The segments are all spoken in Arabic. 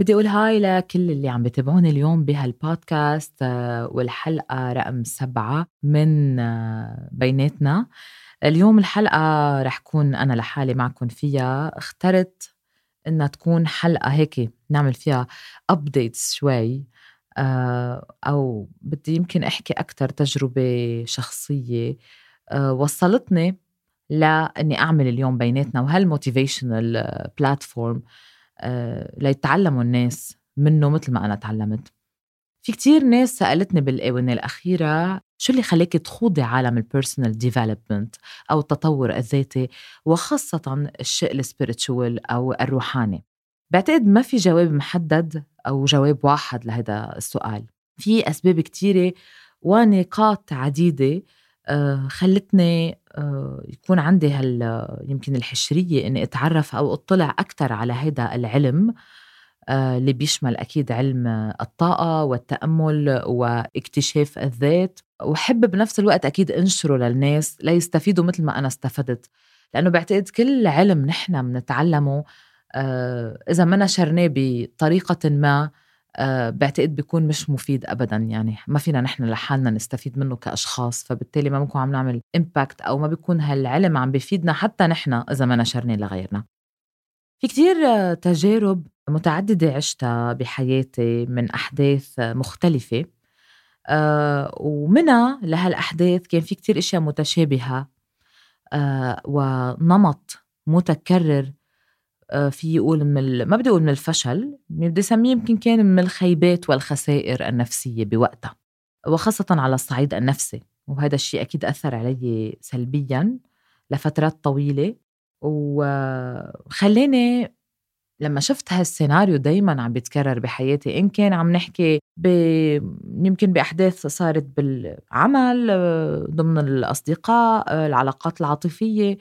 بدي أقول hi لكل اللي عم بتابعوني اليوم بهالبودكاست آه، والحلقة رقم سبعة من آه، بيناتنا. اليوم الحلقة رح كون أنا لحالي معكم فيها. اخترت إنها تكون حلقة هيك نعمل فيها updates شوي آه، أو بدي يمكن أحكي أكتر تجربة شخصية وصلتني لإني أعمل اليوم بيناتنا وهال motivational platform ليتعلموا الناس منه مثل ما أنا تعلمت. في كتير ناس سألتني بالآونة الأخيرة شو اللي خلاكي تخوضي عالم ال personal development أو التطور الذاتي وخاصة الشيء ال spiritual أو الروحاني؟ بعتقد ما في جواب محدد أو جواب واحد لهذا السؤال. في أسباب كتيرة ونقاط عديدة خلتني آه، يكون عندي هال يمكن الحشرية إني أتعرف أو أطلع أكثر على هذا العلم آه، اللي بيشمل أكيد علم الطاقة والتأمل واكتشاف الذات. وحب بنفس الوقت أكيد أنشره للناس ليستفيدوا مثل ما أنا استفدت. لأنه بعتقد كل علم نحن بنتعلمه إذا ما نشرناه بطريقة ما آه، بعتقد بيكون مش مفيد ابدا. يعني ما فينا نحن لحالنا نستفيد منه كأشخاص فبالتالي ما بنكون عم نعمل امباكت أو ما بيكون هالعلم عم بيفيدنا حتى نحن إذا ما نشرناه لغيرنا. في كتير تجارب متعددة عشتها بحياتي من أحداث مختلفة آه، ومنها لهالأحداث كان في كتير أشياء متشابهة آه، ونمط متكرر آه، في يقول من ما بدي أقول من الفشل بدي أسميه يمكن كان من الخيبات والخسائر النفسية بوقتها وخاصة على الصعيد النفسي وهذا الشيء أكيد أثر علي سلبيا لفترات طويلة وخلاني لما شفت هالسيناريو دايما عم بيتكرر بحياتي إن كان عم نحكي ب... يمكن بأحداث صارت بالعمل آه، ضمن الأصدقاء آه، العلاقات العاطفية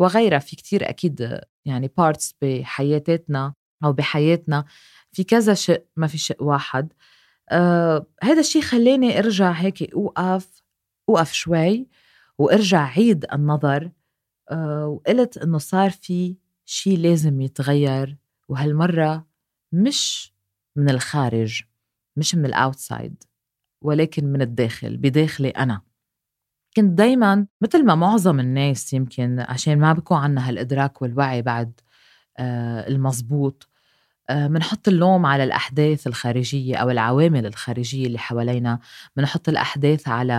وغيرها في كتير أكيد يعني بارتس بحياتنا أو بحياتنا. في كذا شيء ما في شيء واحد. آه هذا الشيء خلاني أرجع هيك أوقف أوقف شوي وأرجع عيد النظر. آه وقلت إنه صار في شيء لازم يتغير وهالمرة مش من الخارج مش من الاوتسايد ولكن من الداخل بداخلي أنا. كنت دايما مثل ما معظم الناس يمكن عشان ما بكون عنا هالإدراك والوعي بعد آه المزبوط بنحط آه اللوم على الأحداث الخارجية أو العوامل الخارجية اللي حوالينا بنحط الأحداث على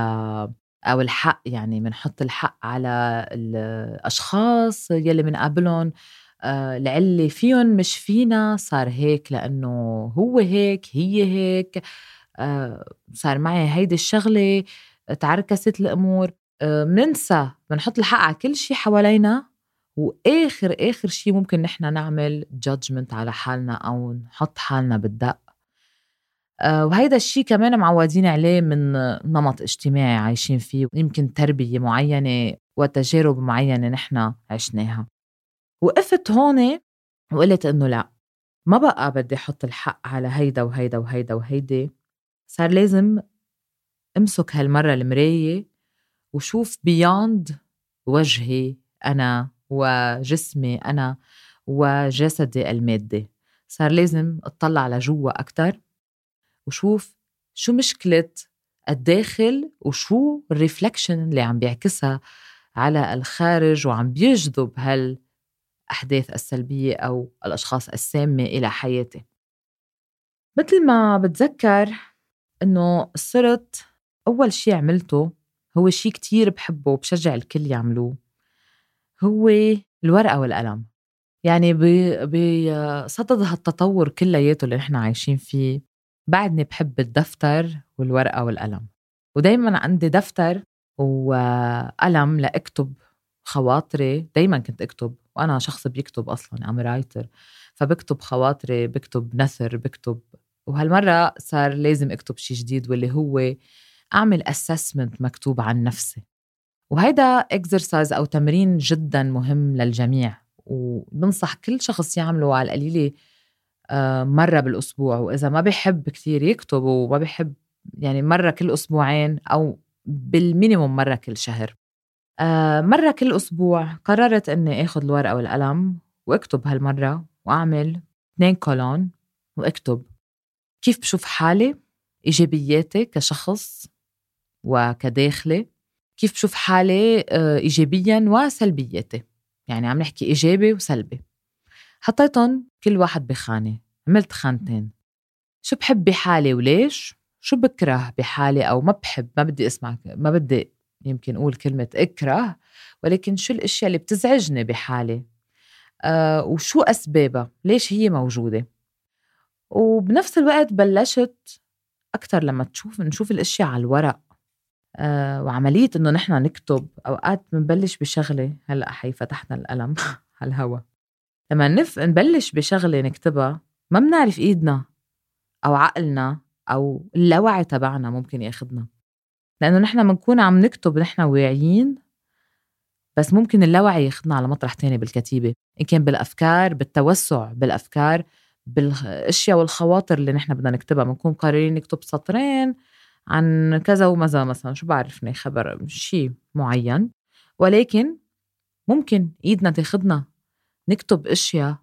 أو الحق يعني بنحط الحق على الأشخاص يلي بنقابلهم آه لعلي فيهم مش فينا صار هيك لأنه هو هيك هي هيك آه صار معي هيدي الشغلة تعركست الأمور آه، بنحط الحق على كل شيء حوالينا وآخر آخر شيء ممكن نحن نعمل جادجمنت على حالنا أو نحط حالنا بالدق. آه، وهيدا الشيء كمان معودين عليه من نمط اجتماعي عايشين فيه يمكن تربية معينة وتجارب معينة نحن عشناها. وقفت هون وقلت إنه لا ما بقى بدي أحط الحق على هيدا وهيدا وهيدا وهيدي صار لازم امسك هالمرة المراية وشوف بياند وجهي أنا وجسمي أنا وجسدي المادي. صار لازم اطلع لجوا أكتر وشوف شو مشكلة الداخل وشو الريفلكشن اللي عم بيعكسها على الخارج وعم بيجذب هالأحداث السلبية أو الأشخاص السامة إلى حياتي. مثل ما بتذكر إنه صرت أول شي عملته هو شي كتير بحبه وبشجع الكل يعملوه. هو الورقة والقلم. يعني بصدد هالتطور كلياته اللي نحن عايشين فيه. بعدني بحب الدفتر والورقة والقلم. ودايما عندي دفتر وقلم لأكتب خواطري. دايما كنت أكتب وأنا شخص بيكتب أصلا أم رايتر فبكتب خواطري بكتب نثر بكتب وهالمرة صار لازم أكتب شي جديد واللي هو أعمل أسسمنت مكتوب عن نفسي. وهيدا exercise أو تمرين جدا مهم للجميع. وبنصح كل شخص يعمله على القليلة آه، مرة بالأسبوع. وإذا ما بحب كتير يكتب وما بحب يعني مرة كل أسبوعين أو بال minimum مرة كل شهر. آه، مرة كل أسبوع قررت أني أخذ الورقة والقلم وأكتب هالمرة وأعمل اثنين column وأكتب. كيف بشوف حالي؟ إيجابياتي كشخص وكداخلي كيف بشوف حالي آه، إيجابيا وسلبياتي يعني عم نحكي إيجابي وسلبي. حطيتهم كل واحد بخانة. عملت خانتين. شو بحب بحالي وليش؟ شو بكره بحالي أو ما بحب ما بدي أسمع ما بدي يمكن أقول كلمة أكره ولكن شو الأشياء اللي بتزعجني بحالي؟ آه وشو أسبابها؟ ليش هي موجودة؟ وبنفس الوقت بلشت أكتر لما تشوف نشوف الأشياء على الورق. آه وعملية إنه نحن نكتب أوقات بنبلش بشغلة. هلأ حي فتحنا القلم على الهوا. لما نف نبلش بشغلة نكتبها ما بنعرف إيدنا أو عقلنا أو اللاوعي تبعنا ممكن ياخدنا. لأنه نحن بنكون عم نكتب نحن واعيين بس ممكن اللاوعي ياخدنا على مطرح تاني بالكتيبة. إن كان بالأفكار بالتوسع بالأفكار بالاشياء والخواطر اللي نحن بدنا نكتبها. بنكون قررين نكتب سطرين عن كذا وكذا مثلا شو بعرفني خبرية شيء معين. ولكن ممكن إيدنا تاخدنا نكتب إشياء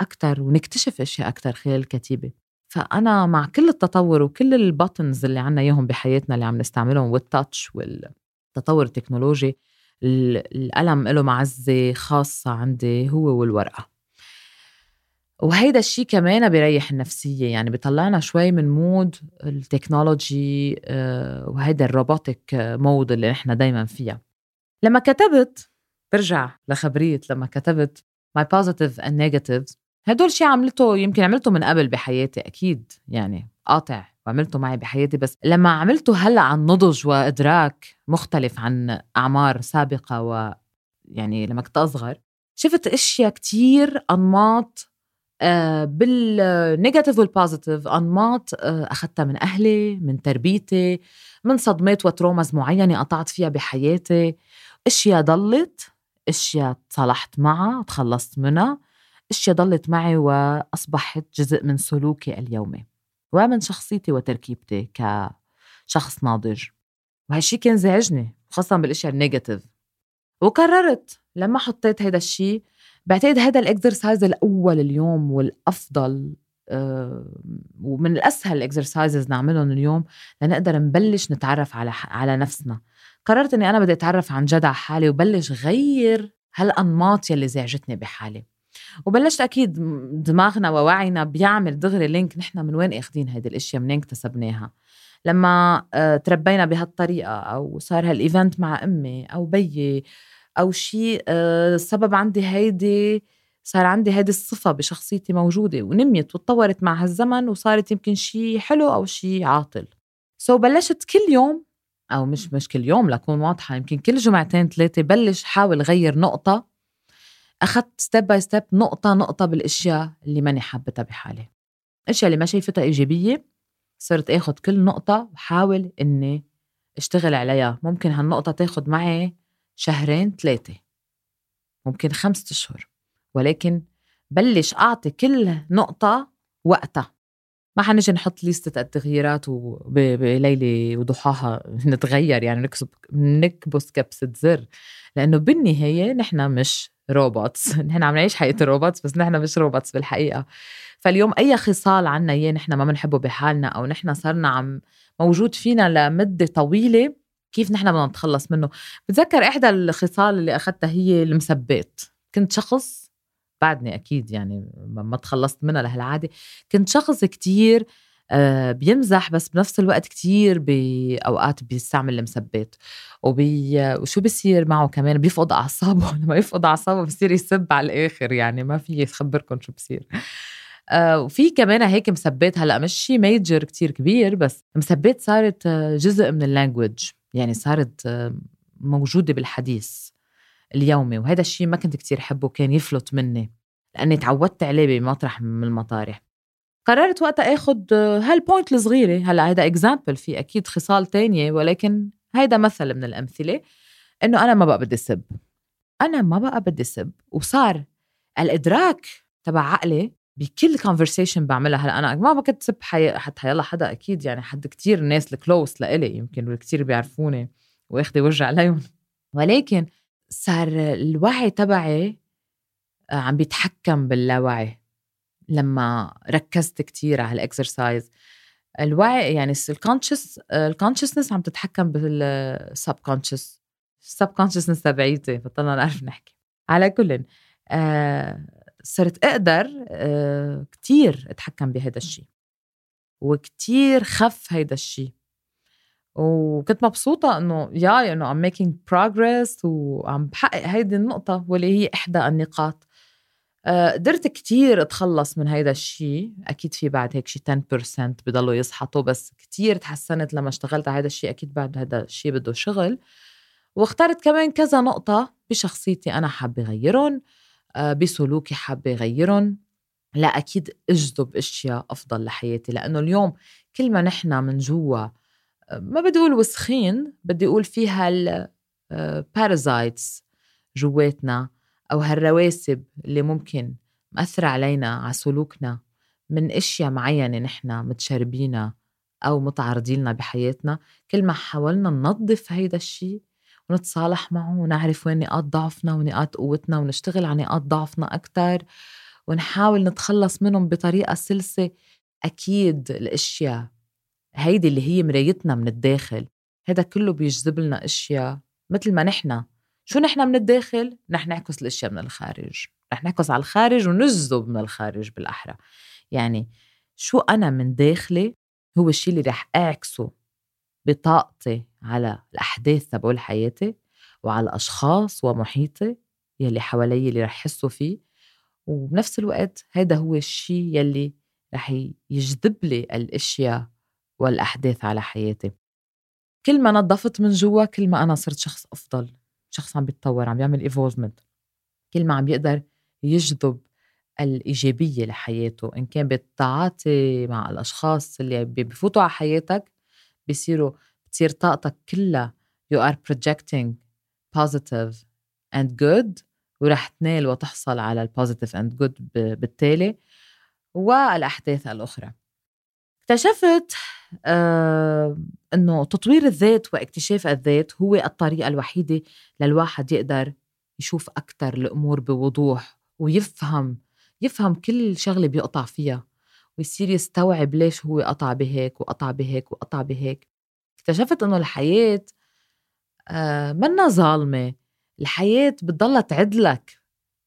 أكثر ونكتشف إشياء أكثر خلال الكتابة. فأنا مع كل التطور وكل ال patterns اللي عنا إياهم بحياتنا اللي عم نستعملهم وال touch والتطور التكنولوجي القلم له معزة خاصة عندي هو والورقة. وهيدا الشيء كمان بيريح النفسية يعني بيطلعنا شوي من mood التكنولوجي آه، وهيدا ال robotic mood اللي نحن دايما فيها. لما كتبت برجع لخبرية لما كتبت my positive and negatives هدول شيء عملته يمكن عملته من قبل بحياتي أكيد يعني قاطع وعملته معي بحياتي بس لما عملته هلأ عن نضج وإدراك مختلف عن أعمار سابقة و يعني لما كنت أصغر شفت أشياء كتير أنماط آه، بال negative وال positive أنماط آه، اخذتها من أهلي من تربيتي من صدمات و traumas معينة قطعت فيها بحياتي. أشياء ضلت أشياء تصالحت معها تخلصت منها. أشياء ضلت معي وأصبحت جزء من سلوكي اليومي ومن شخصيتي وتركيبتي كشخص ناضج. وهالشي كان زعجني خاصة بالأشياء ال negative. وقررت لما حطيت هيدا الشيء بعتقد هذا ال exercise الأول اليوم والأفضل ومن الأسهل ال exercises نعملهم اليوم لنقدر نبلش نتعرف على على نفسنا. قررت إني أنا بدي أتعرف عن جد على حالي وبلش غير هالأنماط يلي زعجتني بحالي. وبلشت أكيد دماغنا ووعينا بيعمل دغري link نحن من وين أخذين هيدي الأشياء منين اكتسبناها. لما آه، تربينا بهالطريقة أو صار هال event مع أمي أو بيي أو شيء آه، سبب عندي هيدي صار عندي هيدي الصفة بشخصيتي موجودة ونميت وتطورت مع هالزمن وصارت يمكن شيء حلو أو شيء عاطل. so بلشت كل يوم أو مش مش كل يوم لكون واضحة يمكن كل جمعتين ثلاثة بلش حاول غير نقطة. أخذت step by step نقطة نقطة بالأشياء اللي ماني حابتها بحالي. الأشياء اللي ما شايفتها إيجابية صرت آخد كل نقطة وحاول إني أشتغل عليها. ممكن هالنقطة تاخد معي شهرين ثلاثة ممكن خمسة أشهر ولكن بلش أعطي كل نقطة وقتها. ما حنجي نحط ليستة التغييرات بليلة وضحاها نتغير يعني نكسب نكبس كبسة زر لأنه بالنهاية نحن مش robots نحن عم نعيش حقيقة ال robots بس نحن مش robots بالحقيقة. فاليوم أي خصال عنا إياه نحن ما بنحبه بحالنا أو نحن صرنا عم موجود فينا لمدة طويلة كيف نحن بدنا نتخلص منه. بتذكر إحدى الخصال اللي أخذتها هي المثبات كنت شخص بعدني أكيد يعني ما تخلصت منها لهالعادة كنت شخص كتير آه، بيمزح بس بنفس الوقت كتير بأوقات بيستعمل المثبات وبي وشو بصير معه كمان؟ بيفقد أعصابه. لما يفقد أعصابه بصير يسب على الآخر يعني ما في يخبركم شو بصير. آه وفي كمان هيك مثبات هلأ مش شيء major كتير كبير بس مثبات صارت آه، جزء من ال language يعني صارت آه، موجودة بالحديث اليومي وهذا الشيء ما كنت كتير حبه كان يفلت مني لأني تعودت عليه بمطرح من المطارح. قررت وقتها آخد آه، هال point الصغيرة هلأ هيدا example في أكيد خصال تانية ولكن هيدا مثل من الأمثلة إنه أنا ما بقى بدي سب. أنا ما بقى بدي سب وصار الإدراك تبع عقلي بكل conversation بعملها. هلأ أنا ما كنت سب حي... حتى يلا حدا أكيد يعني حد كتير الناس ال close لإلي يمكن كتير بيعرفوني واخدي وجه عليهم. ولكن صار الوعي تبعي آه، عم بيتحكم باللاوعي لما ركزت كتير على ال exercise الوعي يعني ال conscious ال consciousness عم تتحكم بال subconscious السب كونشسنس تبعيتي بطلنا نعرف نحكي. على كل آه صرت أقدر آه كتير أتحكم بهذا الشيء وكتير خف هيدا الشيء وكنت مبسوطة إنه يا إنه I'm making progress وعم بحقق هيدي النقطة واللي هي إحدى النقاط. آه، قدرت كتير أتخلص من هيدا الشيء أكيد في بعد هيك شي 10% بضلوا يسحطوا بس كتير تحسنت لما اشتغلت على هذا الشيء أكيد بعد هذا الشيء بده شغل. واخترت كمان كذا نقطة بشخصيتي أنا حابة غيرهم بسلوكي حابة غيرهم لا أكيد أجذب أشياء أفضل لحياتي لأنه اليوم كل ما نحن من جوا آه، ما بدي أقول وسخين بدي أقول فيها البارازايتس جواتنا أو هالرواسب اللي ممكن مأثرة علينا على سلوكنا من أشياء معينة نحن متشربينها أو متعرضين لنا بحياتنا. كل ما حاولنا ننظف هيدا الشيء ونتصالح معه ونعرف وين نقاط ضعفنا ونقاط قوتنا ونشتغل على نقاط ضعفنا أكتر ونحاول نتخلص منهم بطريقة سلسة. أكيد الأشياء هيدي اللي هي مرايتنا من الداخل هذا كله بيجذب لنا أشياء مثل ما نحن. شو نحن من الداخل؟ رح نعكس الأشياء من الخارج. رح نعكس على الخارج ونجذب من الخارج بالأحرى. يعني شو أنا من داخلي هو الشيء اللي رح أعكسه بطاقتي على الأحداث تبعول حياتي وعلى الأشخاص ومحيطي يلي حوالي اللي رح يحسوا فيه وبنفس الوقت هذا هو الشيء يلي رح يجذب لي الأشياء والأحداث على حياتي. كل ما نظفت من جوا كل ما أنا صرت شخص أفضل شخص عم بيتطور عم بيعمل ايفولفمنت كل ما عم بيقدر يجذب الإيجابية لحياته إن كان بالتعاطي مع الأشخاص اللي بفوتوا على حياتك بيصيروا بتصير طاقتك كلها you are projecting positive and good ورح تنال وتحصل على ال positive and good بالتالي والأحداث الأخرى. اكتشفت آه إنه تطوير الذات واكتشاف الذات هو الطريقة الوحيدة للواحد يقدر يشوف أكثر الأمور بوضوح ويفهم يفهم كل شغلة بيقطع فيها. ويصير يستوعب ليش هو قطع بهيك وقطع بهيك وقطع بهيك. اكتشفت إنه الحياة آه منا ظالمة. الحياة بتضلها تعدلك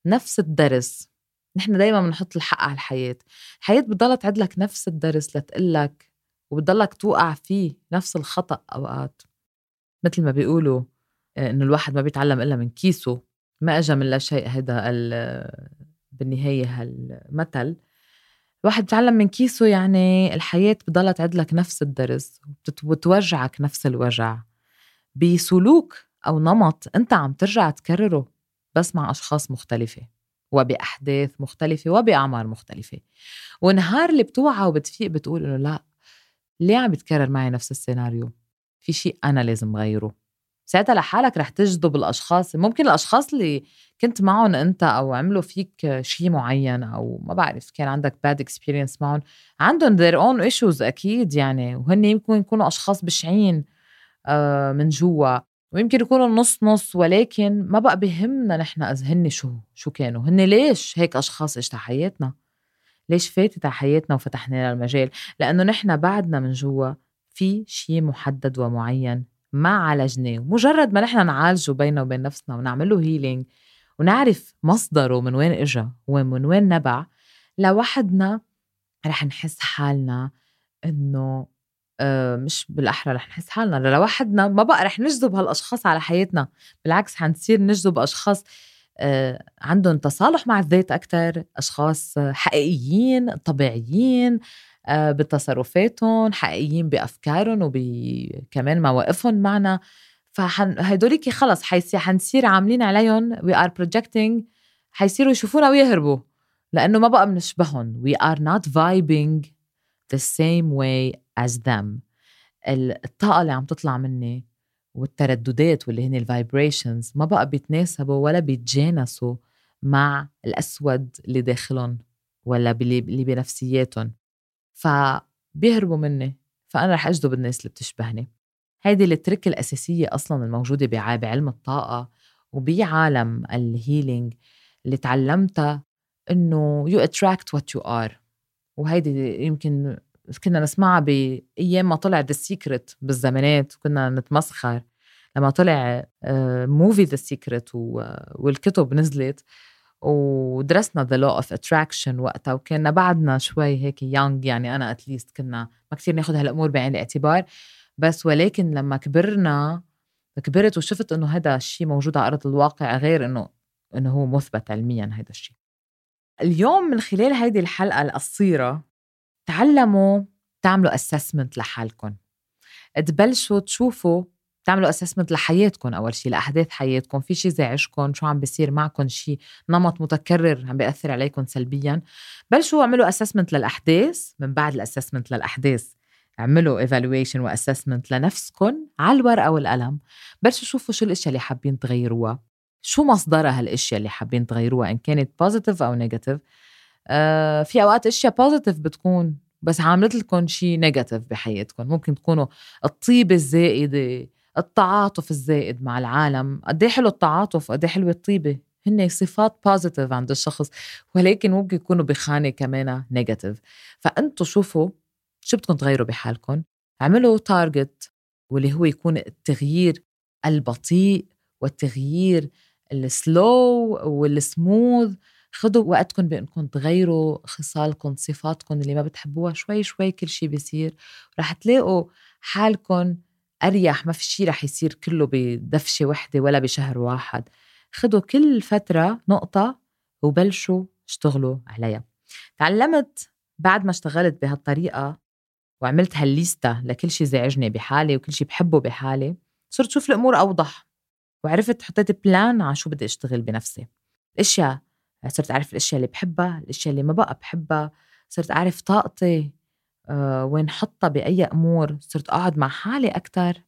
نفس الدرس. نحن دايما بنحط الحق على الحياة. الحياة بتضلها تعد لك نفس الدرس لتقلك وبتضلك توقع فيه نفس الخطأ أوقات. مثل ما بيقولوا آه، إنه الواحد ما بيتعلم إلا من كيسه. ما أجا من لا شيء هذا بالنهاية هالمثل. الواحد بيتعلم من كيسه يعني الحياة بضلها تعد لك نفس الدرس وتوجعك نفس الوجع. بسلوك أو نمط أنت عم ترجع تكرره بس مع أشخاص مختلفة وبأحداث مختلفة وبأعمار مختلفة. ونهار اللي بتوعى وبتفيق بتقول إنه لا ليه عم بيتكرر معي نفس السيناريو؟ في شيء أنا لازم غيره. ساعتها لحالك رح تجذب الأشخاص. ممكن الأشخاص اللي كنت معهم أنت أو عملوا فيك شيء معين أو ما بعرف كان عندك bad experience معهم عندهم their own issues أكيد يعني وهن يمكن يكونوا أشخاص بشعين آه، من جوا ويمكن يكونوا نص نص ولكن ما بقى بهمنا نحن إذا هن شو شو كانوا. هن ليش هيك أشخاص اجت حياتنا؟ ليش فاتت على حياتنا وفتحنا لها المجال؟ لأنه نحن بعدنا من جوا في شيء محدد ومعين. ما عالجناه مجرد ما نحن نعالجه بيننا وبين نفسنا ونعمل له هيلينج ونعرف مصدره من وين اجى ومن وين نبع لوحدنا رح نحس حالنا إنه آه، مش بالأحرى رح نحس حالنا لوحدنا ما بقى رح نجذب هالأشخاص على حياتنا بالعكس حنصير نجذب أشخاص آه، عندهم تصالح مع الذات أكتر أشخاص حقيقيين طبيعيين بتصرفاتهم حقيقيين بأفكارهم وكمان مواقفهم معنا. فهدوليكي خلص حيصير حنصير عاملين عليهم we are projecting حيصيروا يشوفونا ويهربوا لأنه ما بقى بنشبههم we are not vibing the same way as them. الطاقة اللي عم تطلع مني والترددات واللي هن ال vibrations ما بقى بيتناسبوا ولا بيتجانسوا مع الأسود اللي داخلهم ولا اللي بنفسياتهم. فبيهربوا مني فأنا رح أجذب الناس اللي بتشبهني. هيدي ال trick الأساسية أصلا الموجودة بعلم الطاقة وبعالم ال healing اللي تعلمتها إنه you attract what you are. وهيدي يمكن كنا نسمعها بأيام ما طلع The Secret بالزمانات كنا نتمسخر. لما طلع movie The Secret والكتب نزلت ودرسنا the law of attraction وقتها وكنا بعدنا شوي هيك young يعني أنا at least كنا ما كثير ناخذ هالأمور بعين الاعتبار. بس ولكن لما كبرنا كبرت وشفت إنه هذا الشيء موجود على أرض الواقع غير إنه إنه هو مثبت علميا هذا الشيء. اليوم من خلال هيدي الحلقة القصيرة تعلموا تعملوا assessment لحالكم تبلشوا تشوفوا تعملوا assessment لحياتكم أول شيء لأحداث حياتكم في شيء زعجكم شو عم بيصير معكم شيء نمط متكرر عم بيأثر عليكم سلبيا. بلشوا اعملوا assessment للأحداث من بعد ال assessment للأحداث اعملوا evaluation و assessment لنفسكم على الورقة والقلم. بلشوا شوفوا شو الأشياء اللي حابين تغيروها. شو مصدرها هالأشياء اللي حابين تغيروها إن كانت positive أو negative آه في أوقات أشياء positive بتكون بس عاملة لكم شيء negative بحياتكم ممكن تكونوا الطيبه الزائده التعاطف الزائد مع العالم. قد حلو التعاطف؟ قد حلوة الطيبة؟ هن صفات positive عند الشخص ولكن ممكن يكونوا بخانة كمان negative فأنتوا شوفوا شو بدكم تغيروا بحالكم. اعملوا target واللي هو يكون التغيير البطيء والتغيير السلو والسموث خدوا وقتكم بأنكم تغيروا خصالكم صفاتكم اللي ما بتحبوها. شوي شوي كل شيء بيصير. رح تلاقوا حالكم أريح ما في شيء رح يصير كله بدفشة وحدة ولا بشهر واحد. خدوا كل فترة نقطة وبلشوا اشتغلوا عليها. تعلمت بعد ما اشتغلت بهالطريقة وعملت هالليستا لكل شيء زعجني بحالي وكل شيء بحبه بحالي صرت شوف الأمور أوضح وعرفت حطيت plan على شو بدي أشتغل بنفسي. الأشياء صرت أعرف الأشياء اللي بحبها الأشياء اللي ما بقى بحبها صرت أعرف طاقتي وين حطها بأي أمور. صرت أقعد مع حالي أكثر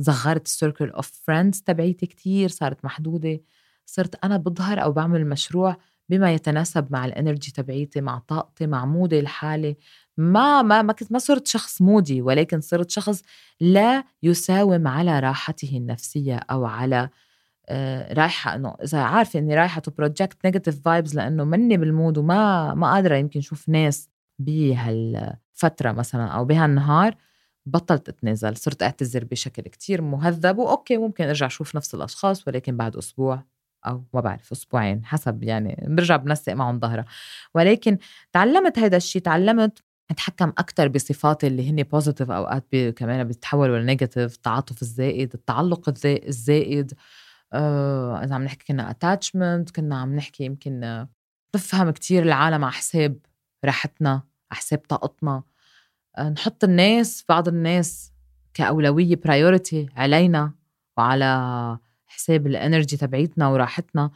صغرت ال circle of friends تبعيتي كتير صارت محدودة. صرت أنا بظهر أو بعمل مشروع بما يتناسب مع ال energy تبعيتي مع طاقتي مع mood ي الحالي ما ما ما كنت ما صرت شخص moody ولكن صرت شخص لا يساوم على راحته النفسية أو على آه، رايحة إنه إذا عارفة إني رايحة to project negative vibes لأنه مني بال mood وما ما قادرة يمكن شوف ناس بهالفتره مثلا أو بهالنهار بطلت اتنازل صرت أعتذر بشكل كتير مهذب و okay ممكن أرجع أشوف نفس الأشخاص ولكن بعد أسبوع أو ما بعرف أسبوعين حسب يعني برجع بنسق معهم ظهرة ولكن تعلمت هذا الشيء تعلمت أتحكم أكثر بصفاتي اللي هن positive أوقات بي كمان بيتحولوا ل negative التعاطف الزائد التعلق الزائد آه إذا عم نحكي كنا attachment كنا عم نحكي يمكن نفهم كتير العالم على حساب راحتنا. حساب طاقتنا. آه نحط الناس بعض الناس كأولوية priority علينا وعلى حساب ال energy تبعيتنا وراحتنا.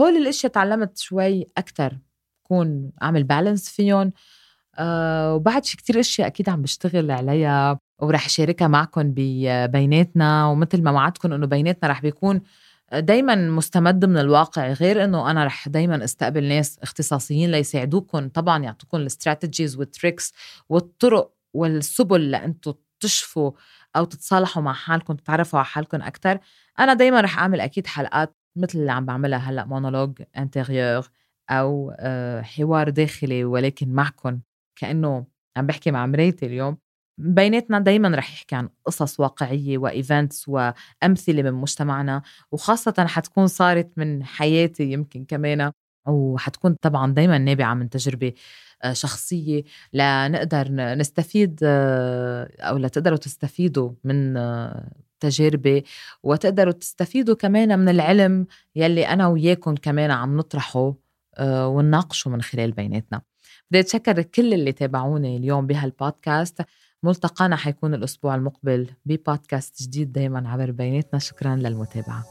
هول الأشياء تعلمت شوي أكثر كون أعمل balance فيهم. أه وبعد في كتير أشياء أكيد عم بشتغل عليها ورح شاركها معكم بيناتنا. ومثل ما وعدتكم إنه بيناتنا رح بيكون دايما مستمد من الواقع غير إنه أنا رح دايما أستقبل ناس اختصاصيين ليساعدوكم طبعا يعطوكم ال strategies وال tricks والطرق والسبل لأنتوا تشفوا أو تتصالحوا مع حالكم تتعرفوا على حالكم أكثر أنا دايما رح أعمل أكيد حلقات مثل اللي عم بعملها هلأ monologue intérieur أو آه، حوار داخلي ولكن معكم كأنه عم بحكي مع مرايتي اليوم. بيناتنا دايما رح يحكي عن قصص واقعية و events وأمثلة من مجتمعنا وخاصة حتكون صارت من حياتي يمكن كمان وحتكون طبعا دايما نابعة من تجربة آه، شخصية. لنقدر نستفيد آه، أو لتقدروا تستفيدوا من تجاربي وتقدروا تستفيدوا كمان من العلم يلي أنا وياكم كمان عم نطرحه آه، ونناقشه من خلال بيناتنا. بدي أتشكر كل اللي تابعوني اليوم بهالبودكاست. ملتقانا حيكون الأسبوع المقبل ببودكاست جديد دايما عبر بيناتنا شكرا للمتابعة.